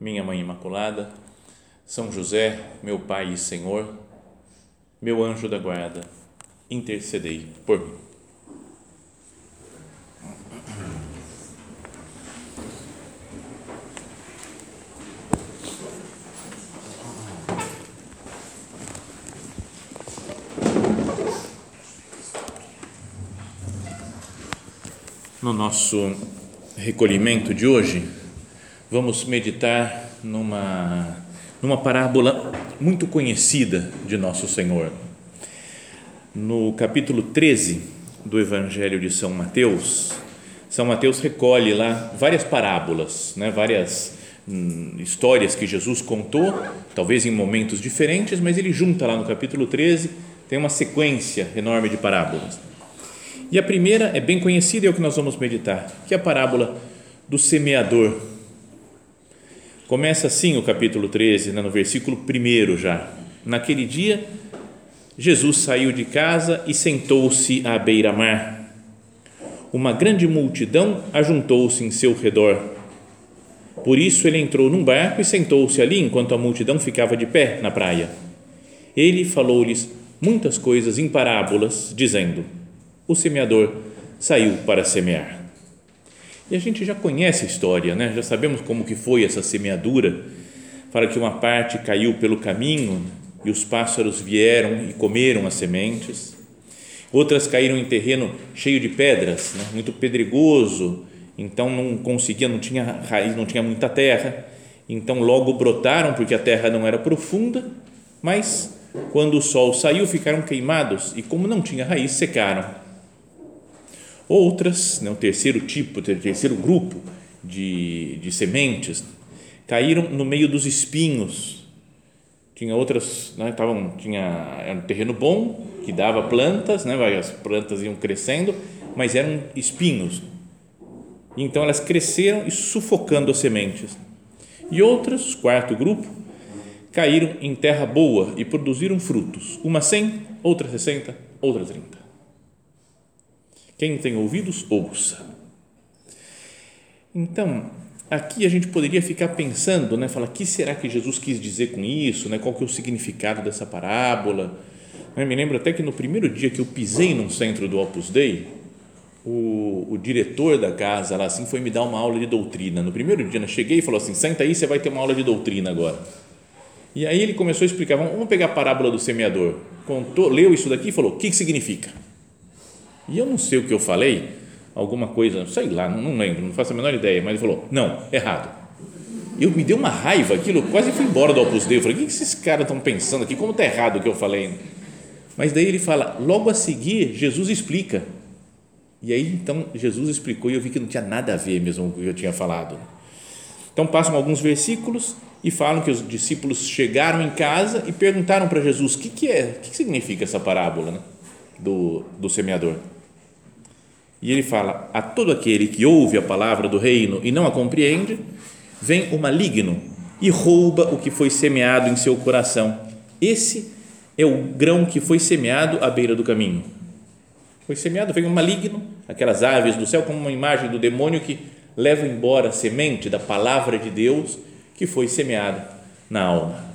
Minha Mãe Imaculada, São José, meu Pai e Senhor, meu anjo da guarda, intercedei por mim. No nosso recolhimento de hoje, vamos meditar numa, numa parábola muito conhecida de Nosso Senhor. No capítulo 13 do Evangelho de São Mateus, São Mateus recolhe lá várias parábolas, né, várias hum, histórias que Jesus contou, talvez em momentos diferentes, mas ele junta lá no capítulo 13, tem uma sequência enorme de parábolas. E a primeira é bem conhecida é o que nós vamos meditar, que é a parábola do semeador. Começa assim o capítulo 13, né, no versículo 1 já. Naquele dia, Jesus saiu de casa e sentou-se à beira-mar. Uma grande multidão ajuntou-se em seu redor. Por isso ele entrou num barco e sentou-se ali enquanto a multidão ficava de pé na praia. Ele falou-lhes muitas coisas em parábolas, dizendo: o semeador saiu para semear. E a gente já conhece a história, né? já sabemos como que foi essa semeadura. Fala que uma parte caiu pelo caminho e os pássaros vieram e comeram as sementes. Outras caíram em terreno cheio de pedras, né? muito pedregoso, então não conseguia, não tinha raiz, não tinha muita terra. Então logo brotaram porque a terra não era profunda, mas quando o sol saiu ficaram queimados e como não tinha raiz secaram. Outras, né, o terceiro tipo, o terceiro grupo de, de sementes, caíram no meio dos espinhos. Tinha outras, né, tavam, tinha era um terreno bom que dava plantas, né, as plantas iam crescendo, mas eram espinhos. Então elas cresceram e sufocando as sementes. E outras, quarto grupo, caíram em terra boa e produziram frutos, uma cem, outra sessenta, outra trinta. Quem tem ouvidos, ouça. Então, aqui a gente poderia ficar pensando, né, o que será que Jesus quis dizer com isso, né, qual que é o significado dessa parábola? Eu me lembro até que no primeiro dia que eu pisei num centro do Opus Dei, o, o diretor da casa lá assim foi me dar uma aula de doutrina. No primeiro dia, né, cheguei e falou assim: senta aí, você vai ter uma aula de doutrina agora. E aí ele começou a explicar: vamos pegar a parábola do semeador. Contou, leu isso daqui e falou: o que, que significa? E eu não sei o que eu falei, alguma coisa, sei lá, não, não lembro, não faço a menor ideia, mas ele falou: não, errado. Eu me deu uma raiva aquilo, quase fui embora do Opus Dei. Eu falei: o que esses caras estão pensando aqui? Como está errado o que eu falei? Mas daí ele fala: logo a seguir, Jesus explica. E aí então Jesus explicou e eu vi que não tinha nada a ver mesmo com o que eu tinha falado. Então passam alguns versículos e falam que os discípulos chegaram em casa e perguntaram para Jesus: o que, que é, o que significa essa parábola né? do, do semeador? E ele fala: A todo aquele que ouve a palavra do reino e não a compreende, vem o maligno e rouba o que foi semeado em seu coração. Esse é o grão que foi semeado à beira do caminho. Foi semeado, vem o maligno, aquelas aves do céu, como uma imagem do demônio que leva embora a semente da palavra de Deus que foi semeada na alma.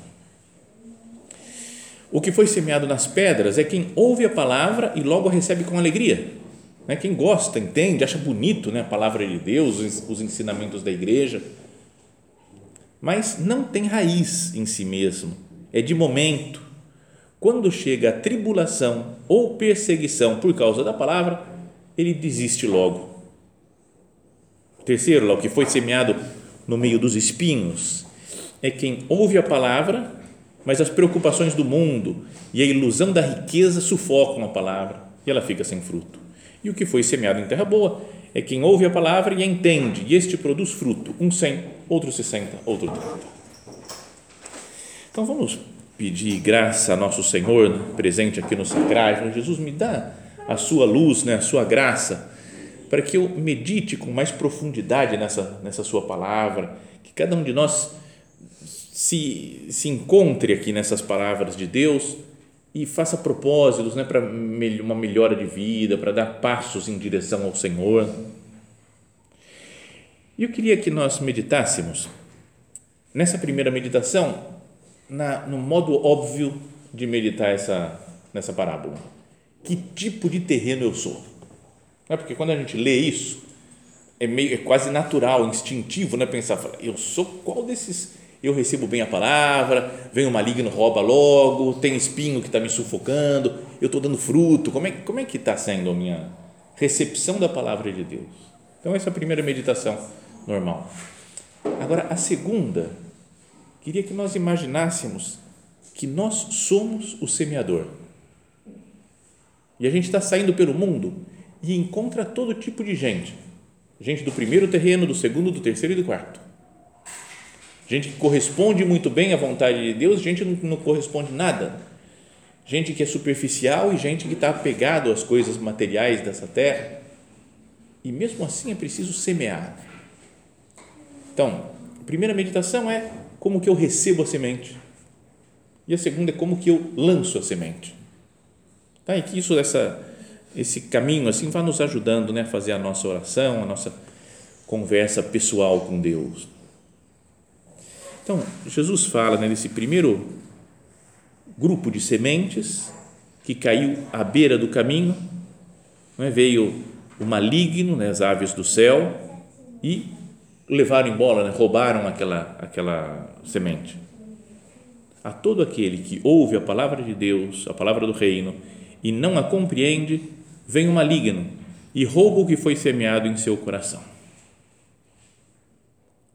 O que foi semeado nas pedras é quem ouve a palavra e logo a recebe com alegria né? Quem gosta, entende, acha bonito né? a palavra de Deus, os ensinamentos da igreja, mas não tem raiz em si mesmo, é de momento. Quando chega a tribulação ou perseguição por causa da palavra, ele desiste logo. Terceiro, o que foi semeado no meio dos espinhos, é quem ouve a palavra, mas as preocupações do mundo e a ilusão da riqueza sufocam a palavra e ela fica sem fruto. E o que foi semeado em terra boa é quem ouve a palavra e a entende, e este produz fruto, um cem, outro sessenta, outro trinta. Então vamos pedir graça a nosso Senhor, né, presente aqui no sacrário. Jesus, me dá a sua luz, né, a sua graça, para que eu medite com mais profundidade nessa, nessa sua palavra, que cada um de nós se, se encontre aqui nessas palavras de Deus e faça propósitos né, para uma melhora de vida, para dar passos em direção ao Senhor. E eu queria que nós meditássemos nessa primeira meditação na, no modo óbvio de meditar essa, nessa parábola. Que tipo de terreno eu sou? É porque quando a gente lê isso, é, meio, é quase natural, instintivo, né? pensar, eu sou qual desses? Eu recebo bem a palavra, vem o maligno, rouba logo, tem espinho que está me sufocando, eu estou dando fruto. Como é, como é que está sendo a minha recepção da palavra de Deus? Então, essa é a primeira meditação normal. Agora, a segunda queria que nós imaginássemos que nós somos o semeador. E a gente está saindo pelo mundo e encontra todo tipo de gente. Gente do primeiro terreno, do segundo, do terceiro e do quarto. Gente que corresponde muito bem à vontade de Deus, gente que não, não corresponde nada. Gente que é superficial e gente que está apegado às coisas materiais dessa terra. E mesmo assim é preciso semear. Então, a primeira meditação é como que eu recebo a semente. E a segunda é como que eu lanço a semente. Tá? E que isso, essa, esse caminho assim, vai nos ajudando né, a fazer a nossa oração, a nossa conversa pessoal com Deus. Então, Jesus fala né, nesse primeiro grupo de sementes que caiu à beira do caminho, né, veio o maligno, né, as aves do céu, e levaram embora, né, roubaram aquela, aquela semente. A todo aquele que ouve a palavra de Deus, a palavra do reino, e não a compreende, vem o maligno e rouba o que foi semeado em seu coração.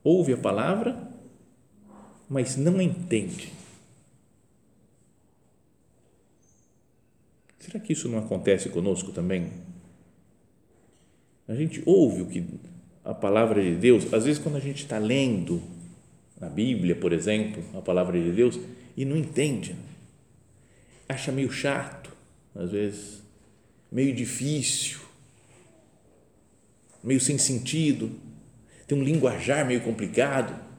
Ouve a palavra, mas não entende. Será que isso não acontece conosco também? A gente ouve o que a palavra de Deus, às vezes quando a gente está lendo na Bíblia, por exemplo, a palavra de Deus e não entende, acha meio chato, às vezes, meio difícil, meio sem sentido, tem um linguajar meio complicado.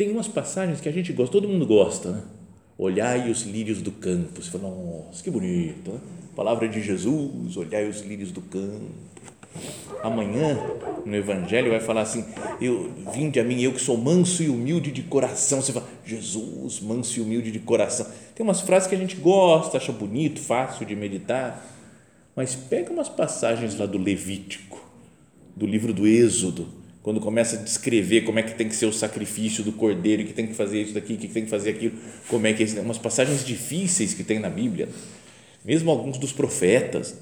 Tem umas passagens que a gente gosta, todo mundo gosta, né? Olhai os lírios do campo. Você fala, nossa, que bonito, né? Palavra de Jesus, olhai os lírios do campo amanhã no Evangelho vai falar assim: eu vinde a mim, eu que sou manso e humilde de coração. Você fala, Jesus, manso e humilde de coração. Tem umas frases que a gente gosta, acha bonito, fácil de meditar, mas pega umas passagens lá do Levítico, do livro do Êxodo, quando começa a descrever como é que tem que ser o sacrifício do cordeiro, que tem que fazer isso daqui, que tem que fazer aquilo, como é que é, umas passagens difíceis que tem na Bíblia, mesmo alguns dos profetas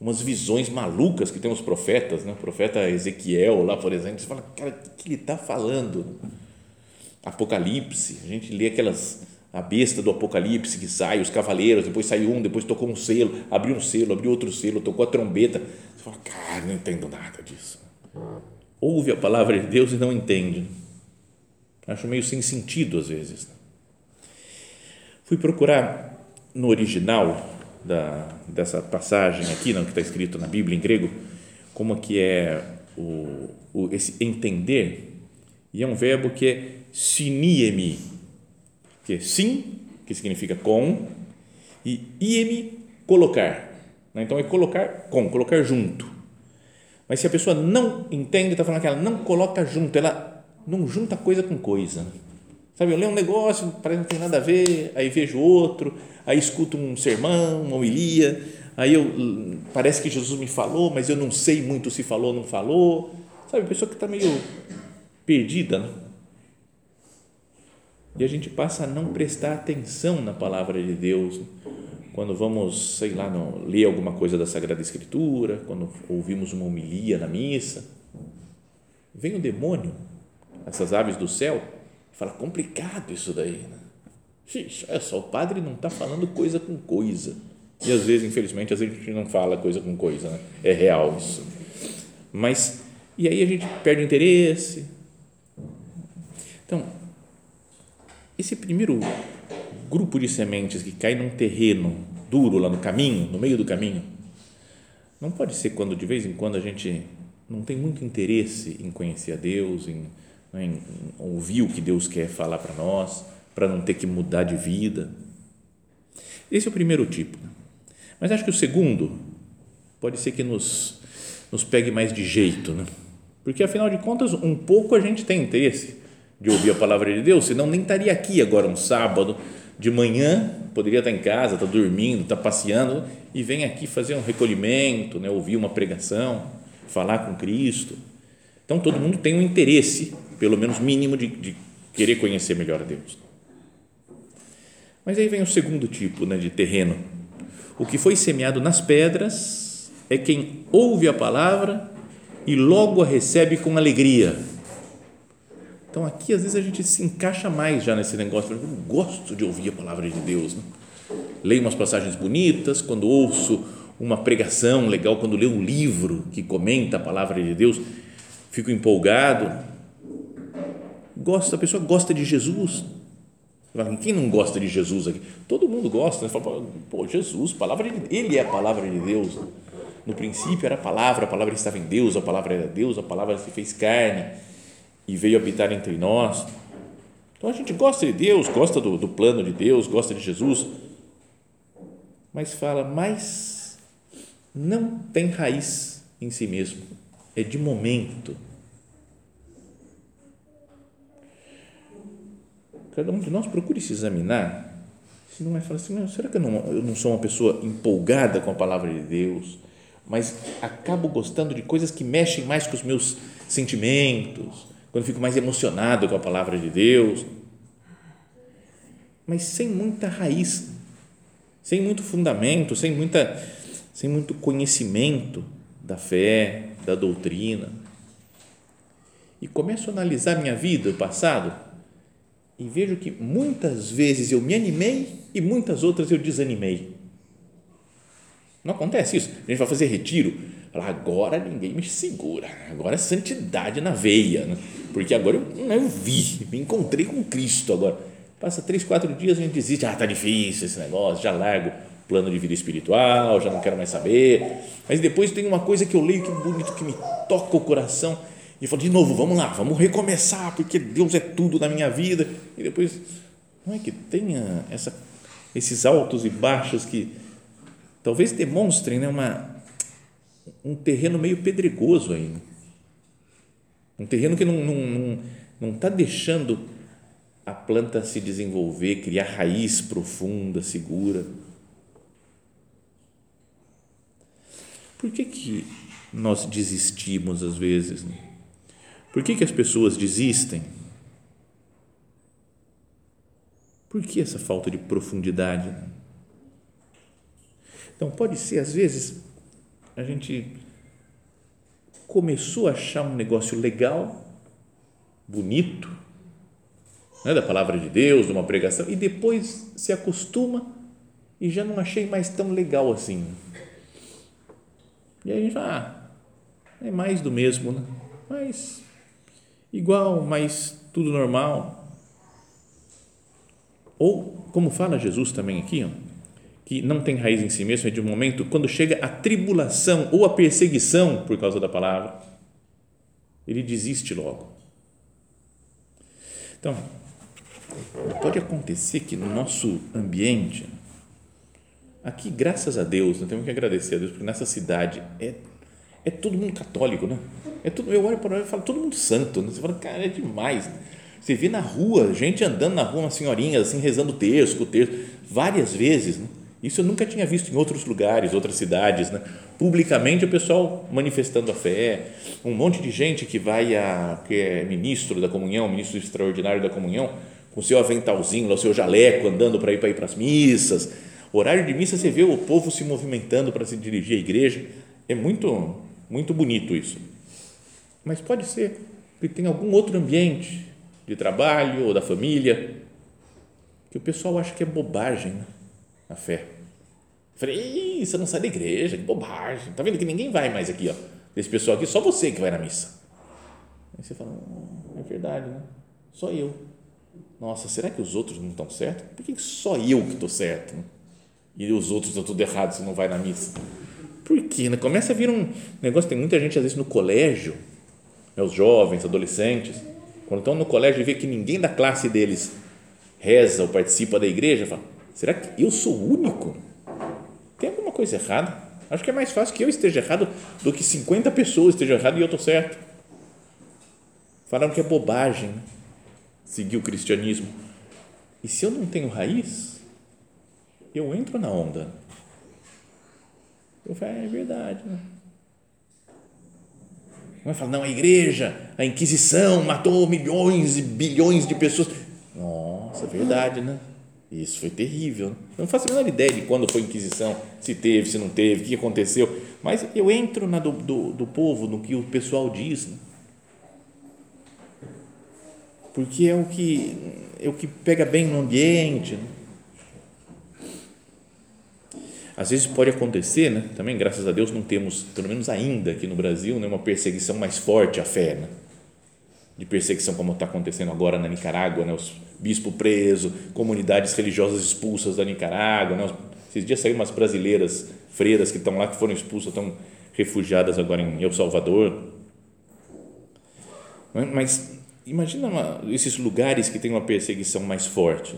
umas visões malucas que tem os profetas, né? o profeta Ezequiel lá, por exemplo, você fala, cara, o que ele está falando? Apocalipse, a gente lê aquelas, a besta do Apocalipse que sai, os cavaleiros, depois saiu um, depois tocou um selo, abriu um selo, abriu outro selo, tocou a trombeta, você fala, cara, não entendo nada disso. Ouve a palavra de Deus e não entende. Acho meio sem sentido às vezes. Fui procurar no original da, dessa passagem aqui, não, que está escrito na Bíblia em grego, como que é o, o, esse entender, e é um verbo que é siniemi, que é sim, que significa com, e iemi, colocar. Né? Então, é colocar com, colocar junto. Mas se a pessoa não entende, está falando que ela não coloca junto, ela não junta coisa com coisa. Sabe, eu leio um negócio, parece que não tem nada a ver, aí vejo outro, aí escuto um sermão, uma homilia, aí eu, parece que Jesus me falou, mas eu não sei muito se falou ou não falou. Sabe, pessoa que está meio perdida, né? E a gente passa a não prestar atenção na palavra de Deus quando vamos, sei lá, não, ler alguma coisa da Sagrada Escritura, quando ouvimos uma homilia na missa. Vem o demônio, essas aves do céu, Fala, complicado isso daí. Né? Ixi, é só o padre não está falando coisa com coisa. E às vezes, infelizmente, às vezes a gente não fala coisa com coisa, né? é real isso. Mas, e aí a gente perde o interesse. Então, esse primeiro grupo de sementes que cai num terreno duro lá no caminho, no meio do caminho, não pode ser quando de vez em quando a gente não tem muito interesse em conhecer a Deus, em, né, em ouvir o que Deus quer falar para nós, para não ter que mudar de vida. Esse é o primeiro tipo. Mas acho que o segundo pode ser que nos, nos pegue mais de jeito, né? Porque afinal de contas, um pouco a gente tem interesse de ouvir a palavra de Deus, senão nem estaria aqui agora um sábado de manhã, poderia estar em casa, estar dormindo, estar passeando e vem aqui fazer um recolhimento, né? ouvir uma pregação, falar com Cristo. Então todo mundo tem um interesse, pelo menos mínimo, de, de querer conhecer melhor a Deus. Mas aí vem o segundo tipo né, de terreno. O que foi semeado nas pedras é quem ouve a palavra e logo a recebe com alegria. Então aqui às vezes a gente se encaixa mais já nesse negócio. Eu gosto de ouvir a palavra de Deus. Né? Leio umas passagens bonitas, quando ouço uma pregação legal, quando leio um livro que comenta a palavra de Deus, fico empolgado. Gosta, a pessoa gosta de Jesus. Quem não gosta de Jesus aqui? Todo mundo gosta. Né? Fala, pô, Jesus, palavra de, ele é a palavra de Deus. No princípio era a palavra, a palavra estava em Deus, a palavra era Deus, a palavra se fez carne e veio habitar entre nós. Então a gente gosta de Deus, gosta do, do plano de Deus, gosta de Jesus, mas fala, mas não tem raiz em si mesmo, é de momento. Cada um de nós procure se examinar se não é falar assim, será que eu não, eu não sou uma pessoa empolgada com a palavra de Deus? mas acabo gostando de coisas que mexem mais com os meus sentimentos, quando fico mais emocionado com a palavra de Deus, mas sem muita raiz, sem muito fundamento, sem muita, sem muito conhecimento da fé, da doutrina. E começo a analisar minha vida, o passado, e vejo que muitas vezes eu me animei e muitas outras eu desanimei não acontece isso. A gente vai fazer retiro, fala, agora ninguém me segura, agora é santidade na veia, né? porque agora eu, eu vi, me encontrei com Cristo agora. Passa três, quatro dias a gente desiste, ah, tá difícil esse negócio, já largo plano de vida espiritual, já não quero mais saber. Mas depois tem uma coisa que eu leio que é bonito, que me toca o coração. E falo, de novo, vamos lá, vamos recomeçar, porque Deus é tudo na minha vida. E depois, não é que tenha essa, esses altos e baixos que talvez demonstrem né, uma, um terreno meio pedregoso aí. Um terreno que não está não, não, não tá deixando a planta se desenvolver, criar raiz profunda, segura. Por que, que nós desistimos às vezes? Né? Por que, que as pessoas desistem? Por que essa falta de profundidade? Né? Então, pode ser, às vezes, a gente começou a achar um negócio legal, bonito, né, da palavra de Deus, de uma pregação, e depois se acostuma e já não achei mais tão legal assim. E aí a gente fala, ah, é mais do mesmo, né? Mas igual, mas tudo normal. Ou, como fala Jesus também aqui, ó, que não tem raiz em si mesmo, é de um momento quando chega a tribulação ou a perseguição por causa da palavra, ele desiste logo. Então, pode acontecer que no nosso ambiente, aqui, graças a Deus, nós temos que agradecer a Deus, porque nessa cidade é, é todo mundo católico, né? É tudo, eu olho para e falo, todo mundo santo, né? Você fala, cara, é demais. Você vê na rua, gente andando na rua, umas senhorinhas assim, rezando terço, o terço, várias vezes, né? Isso eu nunca tinha visto em outros lugares, outras cidades, né? Publicamente o pessoal manifestando a fé, um monte de gente que vai a que é ministro da comunhão, ministro extraordinário da comunhão, com seu aventalzinho, o seu jaleco andando para ir para ir para as missas. Horário de missa você vê o povo se movimentando para se dirigir à igreja. É muito muito bonito isso. Mas pode ser que tem algum outro ambiente de trabalho ou da família que o pessoal acha que é bobagem, né? A fé. falei, você não sai da igreja, que bobagem. Tá vendo que ninguém vai mais aqui, ó. Desse pessoal aqui, só você que vai na missa. Aí você fala, hum, é verdade, né? Só eu. Nossa, será que os outros não estão certos? Por que só eu que estou certo? Né? E os outros estão tudo errado se não vai na missa? Por quê? Né? Começa a vir um negócio, tem muita gente às vezes no colégio, né, os jovens, adolescentes, quando estão no colégio e vê que ninguém da classe deles reza ou participa da igreja, fala, será que eu sou único? Tem alguma coisa errada? Acho que é mais fácil que eu esteja errado do que 50 pessoas estejam errado e eu estou certo. Falaram que é bobagem né? seguir o cristianismo. E se eu não tenho raiz, eu entro na onda. Eu falo, é verdade. Né? Falar, não, a igreja, a Inquisição matou milhões e bilhões de pessoas. Nossa, verdade, né? Isso foi terrível. Né? Não faço a menor ideia de quando foi a Inquisição, se teve, se não teve, o que aconteceu. Mas eu entro na do, do, do povo, no que o pessoal diz. Né? Porque é o que, é o que pega bem no ambiente. Né? Às vezes pode acontecer, né? também graças a Deus não temos, pelo menos ainda aqui no Brasil, né, uma perseguição mais forte à fé, né? De perseguição como está acontecendo agora na Nicarágua, né? os bispos presos, comunidades religiosas expulsas da Nicarágua, né? esses dias saíram umas brasileiras freiras que estão lá, que foram expulsas, estão refugiadas agora em El Salvador, mas imagina uma, esses lugares que tem uma perseguição mais forte,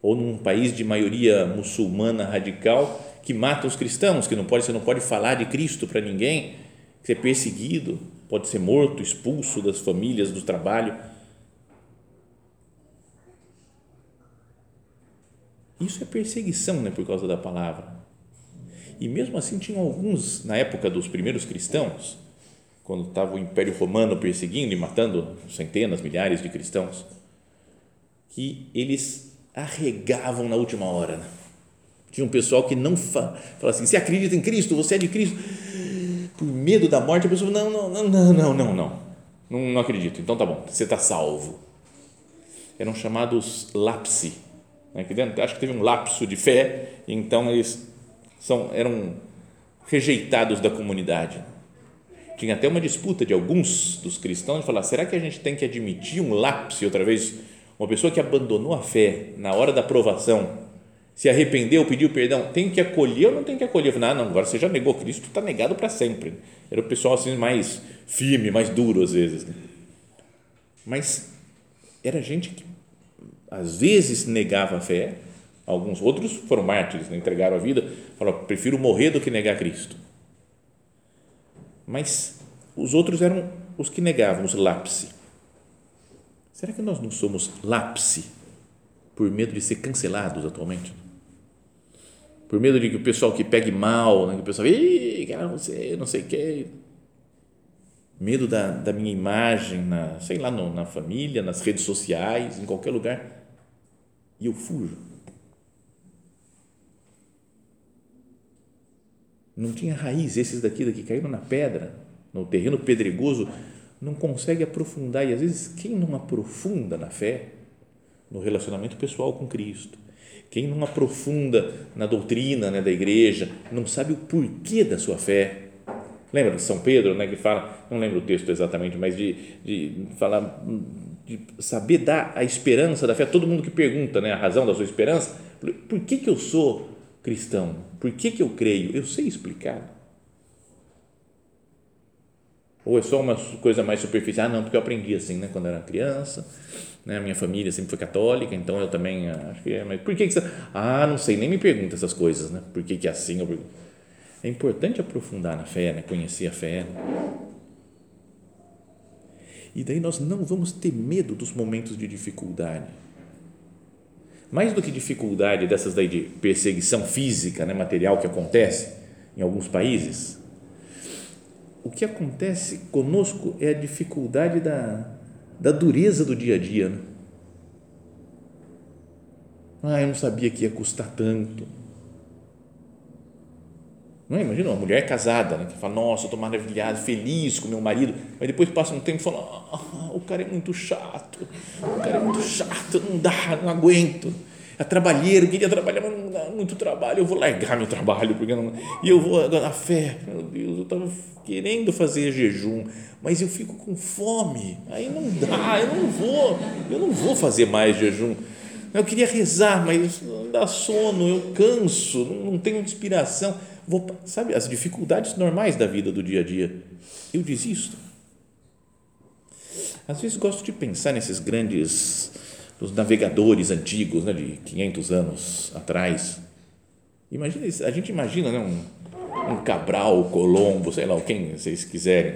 ou num país de maioria muçulmana radical que mata os cristãos, que não pode, você não pode falar de Cristo para ninguém, que é perseguido, pode ser morto, expulso das famílias, do trabalho. Isso é perseguição, né, por causa da palavra. E mesmo assim tinham alguns na época dos primeiros cristãos, quando estava o Império Romano perseguindo e matando centenas, milhares de cristãos, que eles arregavam na última hora. Né? Tinha um pessoal que não fa fala assim: você acredita em Cristo? Você é de Cristo? Por medo da morte, a pessoa não, não, não, não, não, não, não, não, não acredito. Então tá bom, você está salvo. Eram chamados lapsi. Né? Acho que teve um lapso de fé, então eles são, eram rejeitados da comunidade. Tinha até uma disputa de alguns dos cristãos de falar: será que a gente tem que admitir um lapse outra vez? Uma pessoa que abandonou a fé na hora da provação, se arrependeu, pediu perdão, tem que acolher ou não tem que acolher? Falei, ah, não, agora você já negou Cristo, está negado para sempre. Era o pessoal assim mais firme, mais duro às vezes. Né? Mas era gente que às vezes negava a fé, alguns outros foram mártires, né? entregaram a vida, falaram, prefiro morrer do que negar Cristo. Mas os outros eram os que negavam, os lapse Será que nós não somos lapse por medo de ser cancelados atualmente? Por medo de que o pessoal que pegue mal, né? que o pessoal, Ih, cara, você não sei o quê. Medo da, da minha imagem, na, sei lá, no, na família, nas redes sociais, em qualquer lugar. E eu fujo. Não tinha raiz, esses daqui, daqui caíram na pedra, no terreno pedregoso, não consegue aprofundar, e às vezes quem não aprofunda na fé, no relacionamento pessoal com Cristo, quem não aprofunda na doutrina né, da igreja, não sabe o porquê da sua fé. Lembra de São Pedro, né, que fala, não lembro o texto exatamente, mas de, de falar, de saber dar a esperança da fé. Todo mundo que pergunta né, a razão da sua esperança, por, por que, que eu sou cristão? Por que, que eu creio? Eu sei explicar ou é só uma coisa mais superficial? Ah, não, porque eu aprendi assim, né, quando era criança, né, minha família sempre foi católica, então eu também ah, acho que é, mas por que, que você, ah, não sei, nem me pergunta essas coisas, né, por que que é assim, é importante aprofundar na fé, né, conhecer a fé, né? e daí nós não vamos ter medo dos momentos de dificuldade, mais do que dificuldade dessas daí de perseguição física, né, material que acontece em alguns países, o que acontece conosco é a dificuldade da, da dureza do dia a dia. Né? Ah, eu não sabia que ia custar tanto. Não é? Imagina uma mulher casada, né, que fala, nossa, eu estou maravilhada, feliz com meu marido, mas depois passa um tempo e fala, ah, o cara é muito chato, o cara é muito chato, não dá, não aguento é trabalheiro, queria trabalhar, mas não dá muito trabalho, eu vou largar meu trabalho, porque não, e eu vou, a fé, meu Deus, estava querendo fazer jejum, mas eu fico com fome, aí não dá, eu não vou, eu não vou fazer mais jejum. Eu queria rezar, mas dá sono, eu canso, não tenho inspiração. Vou, sabe, as dificuldades normais da vida do dia a dia. Eu desisto. Às vezes gosto de pensar nesses grandes os navegadores antigos, né, de 500 anos atrás. Imagina, a gente imagina, né, um, um Cabral, Colombo, sei lá, quem vocês quiserem,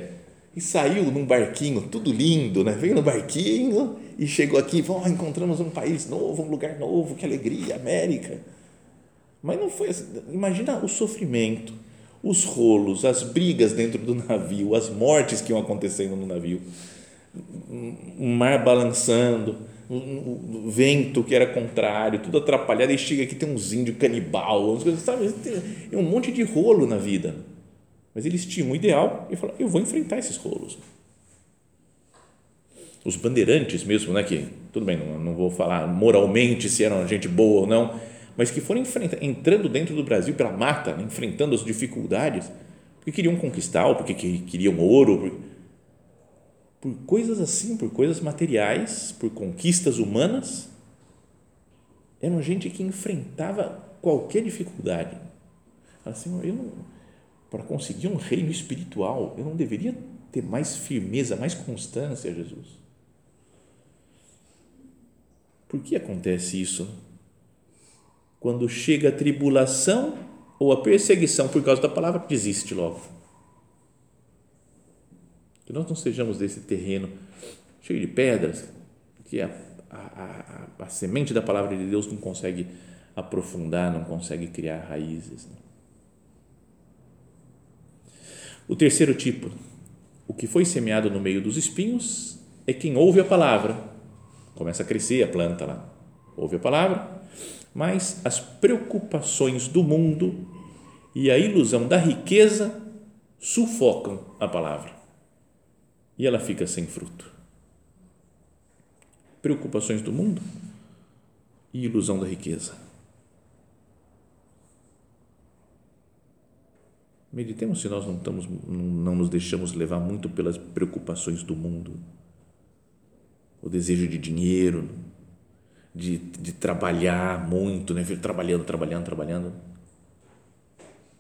e saiu num barquinho, tudo lindo, né? Veio no barquinho e chegou aqui, oh, encontramos um país novo, um lugar novo, que alegria, América. Mas não foi assim. Imagina o sofrimento, os rolos, as brigas dentro do navio, as mortes que iam acontecendo no navio, um mar balançando, um vento que era contrário, tudo atrapalhado, e chega aqui tem uns índios canibal, umas coisas, sabe? Um monte de rolo na vida. Mas eles tinham um ideal e falaram: eu vou enfrentar esses rolos. Os bandeirantes mesmo, né, que tudo bem, não, não vou falar moralmente se eram gente boa ou não, mas que foram entrando dentro do Brasil pela mata, né, enfrentando as dificuldades, porque queriam conquistar, porque queriam ouro, por, por coisas assim, por coisas materiais, por conquistas humanas, eram gente que enfrentava qualquer dificuldade. Assim, eu não para conseguir um reino espiritual, eu não deveria ter mais firmeza, mais constância, Jesus? Por que acontece isso? Quando chega a tribulação ou a perseguição por causa da palavra, desiste logo. Que nós não sejamos desse terreno cheio de pedras, que a, a, a, a semente da palavra de Deus não consegue aprofundar, não consegue criar raízes. Né? O terceiro tipo, o que foi semeado no meio dos espinhos, é quem ouve a palavra, começa a crescer a planta lá, ouve a palavra, mas as preocupações do mundo e a ilusão da riqueza sufocam a palavra e ela fica sem fruto. Preocupações do mundo e ilusão da riqueza. Meditemos se nós não, estamos, não nos deixamos levar muito pelas preocupações do mundo, o desejo de dinheiro, de, de trabalhar muito, né? trabalhando, trabalhando, trabalhando.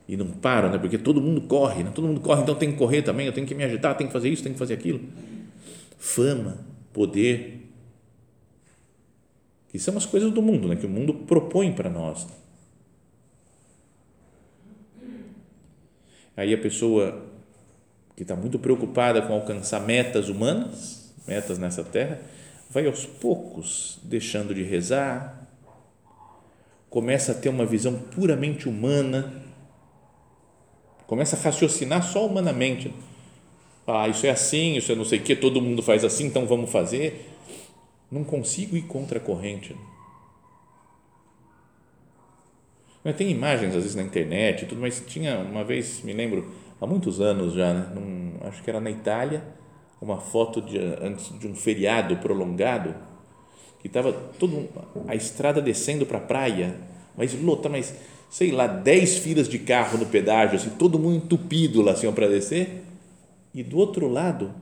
E não para, né? porque todo mundo corre, né? todo mundo corre, então tem que correr também, eu tenho que me agitar, tenho que fazer isso, tenho que fazer aquilo. Fama, poder, que são as coisas do mundo, né? que o mundo propõe para nós. Aí a pessoa que está muito preocupada com alcançar metas humanas, metas nessa terra, vai aos poucos deixando de rezar, começa a ter uma visão puramente humana, começa a raciocinar só humanamente. Ah, isso é assim, isso é não sei o que, todo mundo faz assim, então vamos fazer. Não consigo ir contra a corrente. Tem imagens, às vezes, na internet, tudo, mas tinha uma vez, me lembro, há muitos anos já, né, num, acho que era na Itália, uma foto de, antes de um feriado prolongado, que estava todo a estrada descendo para a praia, mas lota, mas sei lá, 10 filas de carro no pedágio, assim, todo mundo entupido lá assim, para descer, e do outro lado,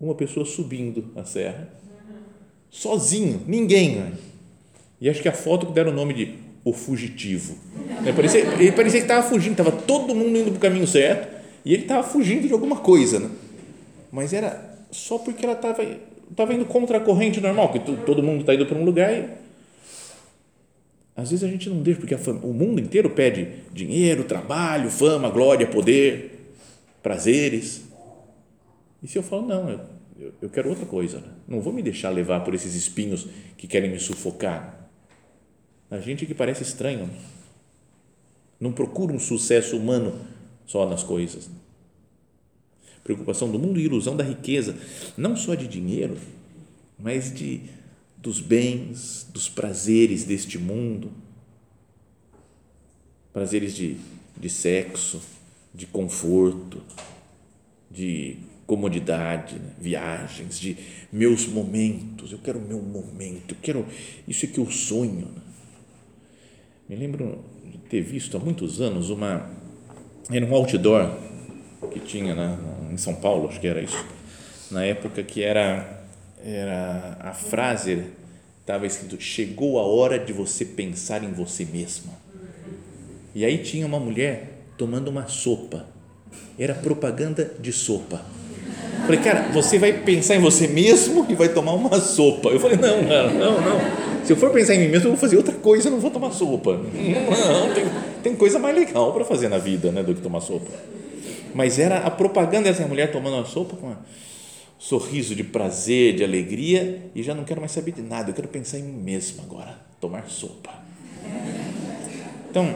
uma pessoa subindo a serra, sozinho, ninguém. Né? E acho que a foto que deram o nome de o fugitivo. Ele parecia, ele parecia que estava fugindo, estava todo mundo indo para o caminho certo e ele estava fugindo de alguma coisa. Né? Mas era só porque ela estava estava indo contra a corrente normal, que todo mundo está indo para um lugar e às vezes a gente não deixa, porque fama, o mundo inteiro pede dinheiro, trabalho, fama, glória, poder, prazeres. E se eu falo, não, eu, eu quero outra coisa, né? não vou me deixar levar por esses espinhos que querem me sufocar. A gente que parece estranho. Não procura um sucesso humano só nas coisas. Preocupação do mundo e ilusão da riqueza, não só de dinheiro, mas de dos bens, dos prazeres deste mundo. Prazeres de, de sexo, de conforto, de comodidade, né? viagens, de meus momentos. Eu quero meu momento, eu quero isso é que eu sonho. Né? Me lembro de ter visto há muitos anos uma era um outdoor que tinha na, em São Paulo, acho que era isso, na época que era, era a frase estava escrito chegou a hora de você pensar em você mesma. E aí tinha uma mulher tomando uma sopa. Era propaganda de sopa. Falei, cara, você vai pensar em você mesmo e vai tomar uma sopa. Eu falei, não, cara, não, não. Se eu for pensar em mim mesmo, eu vou fazer outra coisa, não vou tomar sopa. Não, tem, tem coisa mais legal para fazer na vida né, do que tomar sopa. Mas era a propaganda dessa mulher tomando uma sopa com um sorriso de prazer, de alegria, e já não quero mais saber de nada, eu quero pensar em mim mesmo agora, tomar sopa. Então,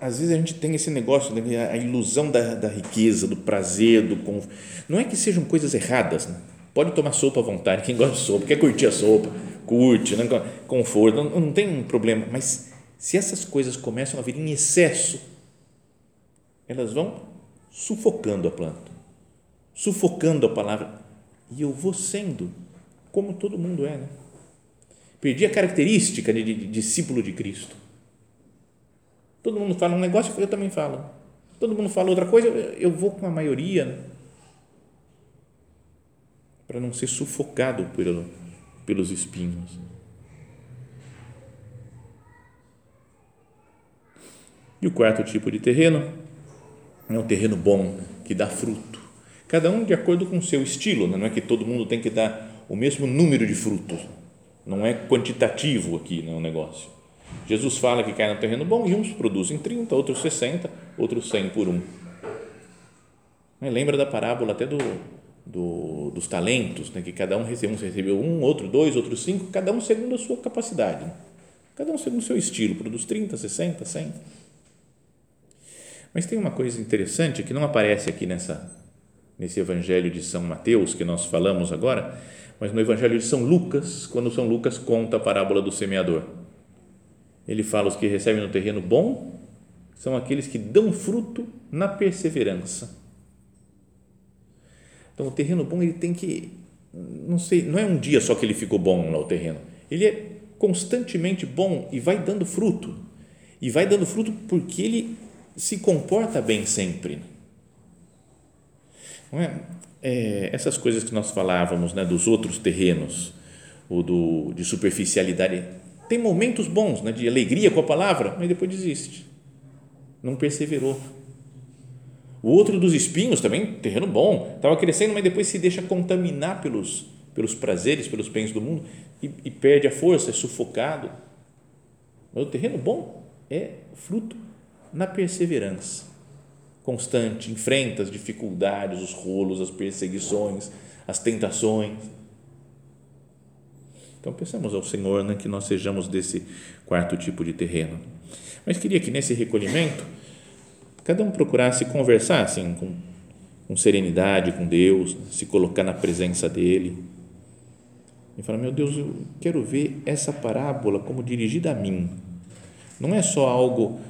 às vezes a gente tem esse negócio, né, a ilusão da, da riqueza, do prazer, do conf... não é que sejam coisas erradas, né? pode tomar sopa à vontade, quem gosta de sopa, quer curtir a sopa, curte, né? conforto, não, não tem problema, mas se essas coisas começam a vir em excesso, elas vão sufocando a planta, sufocando a palavra, e eu vou sendo como todo mundo é, né? perdi a característica de, de, de discípulo de Cristo, Todo mundo fala um negócio, eu também falo. Todo mundo fala outra coisa, eu vou com a maioria. Né? Para não ser sufocado pelo, pelos espinhos. E o quarto tipo de terreno é um terreno bom, que dá fruto. Cada um de acordo com o seu estilo, né? não é que todo mundo tem que dar o mesmo número de frutos. Não é quantitativo aqui né, o negócio. Jesus fala que cai no terreno bom e uns produzem 30, outros 60, outros 100 por um. Lembra da parábola até do, do, dos talentos, né? que cada um recebeu, um recebeu um, outro dois, outros cinco, cada um segundo a sua capacidade. Né? Cada um segundo o seu estilo, produz 30, 60, 100. Mas tem uma coisa interessante que não aparece aqui nessa, nesse evangelho de São Mateus que nós falamos agora, mas no evangelho de São Lucas, quando São Lucas conta a parábola do semeador ele fala: os que recebem no terreno bom são aqueles que dão fruto na perseverança. Então, o terreno bom ele tem que, não sei, não é um dia só que ele ficou bom lá o terreno. Ele é constantemente bom e vai dando fruto. E vai dando fruto porque ele se comporta bem sempre. É? é essas coisas que nós falávamos né, dos outros terrenos, o do, de superficialidade tem momentos bons, né, de alegria com a palavra, mas depois desiste. Não perseverou. O outro dos espinhos também, terreno bom, estava crescendo, mas depois se deixa contaminar pelos, pelos prazeres, pelos bens do mundo e, e perde a força, é sufocado. Mas o terreno bom é fruto na perseverança constante, enfrenta as dificuldades, os rolos, as perseguições, as tentações então, pensamos ao Senhor né, que nós sejamos desse quarto tipo de terreno. Mas queria que nesse recolhimento, cada um procurasse conversar assim, com, com serenidade com Deus, se colocar na presença dEle. E falar: Meu Deus, eu quero ver essa parábola como dirigida a mim. Não é só algo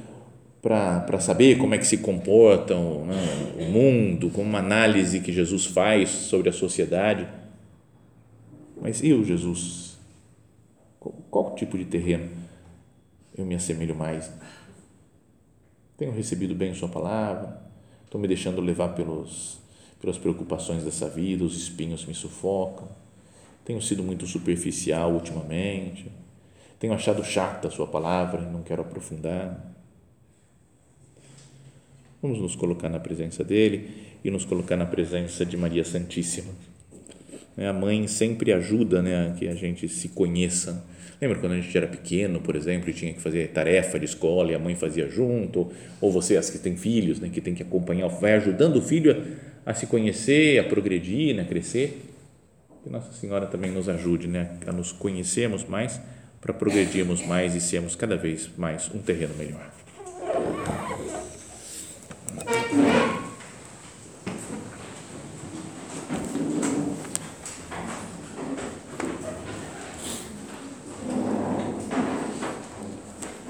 para saber como é que se comporta o, né, o mundo, como uma análise que Jesus faz sobre a sociedade. Mas eu, Jesus, qual tipo de terreno eu me assemelho mais? Tenho recebido bem Sua palavra? Estou me deixando levar pelos, pelas preocupações dessa vida, os espinhos me sufocam? Tenho sido muito superficial ultimamente? Tenho achado chata a Sua palavra e não quero aprofundar? Vamos nos colocar na presença dele e nos colocar na presença de Maria Santíssima. A mãe sempre ajuda né, a que a gente se conheça Lembra quando a gente era pequeno, por exemplo, e tinha que fazer tarefa de escola e a mãe fazia junto? Ou você, as que têm filhos, né, que tem que acompanhar, vai ajudando o filho a, a se conhecer, a progredir, né, a crescer? Que Nossa Senhora também nos ajude né, a nos conhecermos mais, para progredirmos mais e sermos cada vez mais um terreno melhor.